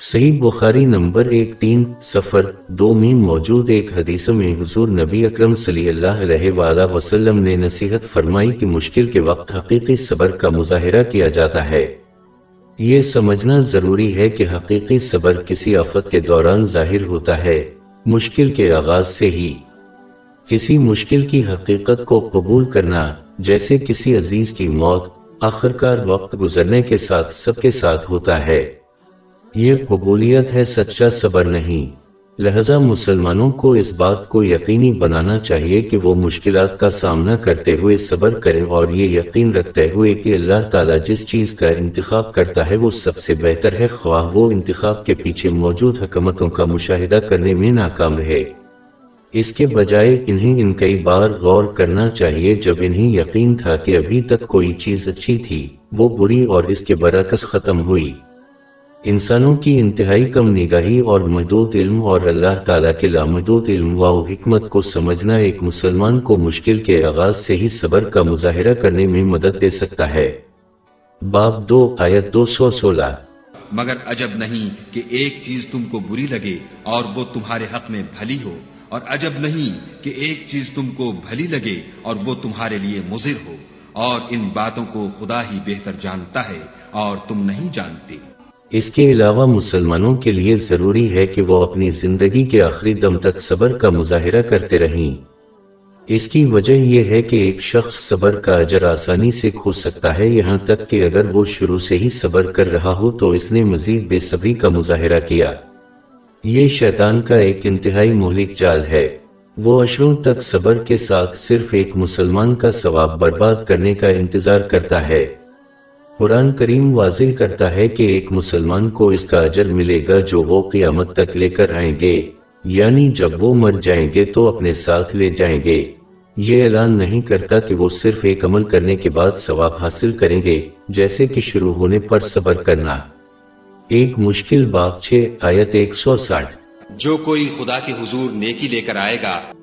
صحیح بخاری نمبر ایک تین سفر دو میں موجود ایک حدیث میں حضور نبی اکرم صلی اللہ علیہ وآلہ وسلم نے نصیحت فرمائی کہ مشکل کے وقت حقیقی صبر کا مظاہرہ کیا جاتا ہے۔ یہ سمجھنا ضروری ہے کہ حقیقی صبر کسی آفت کے دوران ظاہر ہوتا ہے، مشکل کے آغاز سے ہی۔ کسی مشکل کی حقیقت کو قبول کرنا، جیسے کسی عزیز کی موت، آخرکار وقت گزرنے کے ساتھ سب کے ساتھ ہوتا ہے۔ یہ قبولیت ہے سچا صبر نہیں۔ لہذا مسلمانوں کو اس بات کو یقینی بنانا چاہیے کہ وہ مشکلات کا سامنا کرتے ہوئے صبر کریں اور یہ یقین رکھتے ہوئے کہ اللہ تعالیٰ جس چیز کا انتخاب کرتا ہے وہ سب سے بہتر ہے۔ خواہ وہ انتخاب کے پیچھے موجود حکمتوں کا مشاہدہ کرنے میں ناکام رہے۔ اس کے بجائے انہیں ان کئی بار غور کرنا چاہیے جب انہیں یقین تھا کہ ابھی تک کوئی چیز اچھی تھی۔ وہ بری اور اس کے برعکس ختم ہوئی۔ انسانوں کی انتہائی کم نگاہی اور محدود علم اور اللہ تعالیٰ کے لامحدود علم و حکمت کو سمجھنا ایک مسلمان کو مشکل کے آغاز سے ہی صبر کا مظاہرہ کرنے میں مدد دے سکتا ہے۔ باب دو، آیت دو سو سولہ۔ مگر عجب نہیں کہ ایک چیز تم کو بری لگے اور وہ تمہارے حق میں بھلی ہو، اور عجب نہیں کہ ایک چیز تم کو بھلی لگے اور وہ تمہارے لیے مضر ہو، اور ان باتوں کو خدا ہی بہتر جانتا ہے اور تم نہیں جانتے۔ اس کے علاوہ مسلمانوں کے لیے ضروری ہے کہ وہ اپنی زندگی کے آخری دم تک صبر کا مظاہرہ کرتے رہیں۔ اس کی وجہ یہ ہے کہ ایک شخص صبر کا اجر آسانی سے کھو سکتا ہے۔ یہاں تک کہ اگر وہ شروع سے ہی صبر کر رہا ہو تو اس نے مزید بے صبری کا مظاہرہ کیا۔ یہ شیطان کا ایک انتہائی مہلک جال ہے۔ وہ اشروں تک صبر کے ساتھ صرف ایک مسلمان کا ثواب برباد کرنے کا انتظار کرتا ہے۔ قرآن کریم واضح کرتا ہے کہ ایک مسلمان کو اس کا اجر ملے گا جو وہ قیامت تک لے کر آئیں گے یعنی جب وہ مر جائیں گے تو اپنے ساتھ لے جائیں گے۔ یہ اعلان نہیں کرتا کہ وہ صرف ایک عمل کرنے کے بعد ثواب حاصل کریں گے، جیسے کہ شروع ہونے پر صبر کرنا۔ ایک مشکل باپ چھ، آیت ایک سو ساٹھ۔ جو کوئی خدا کے حضور نیکی لے کر آئے گا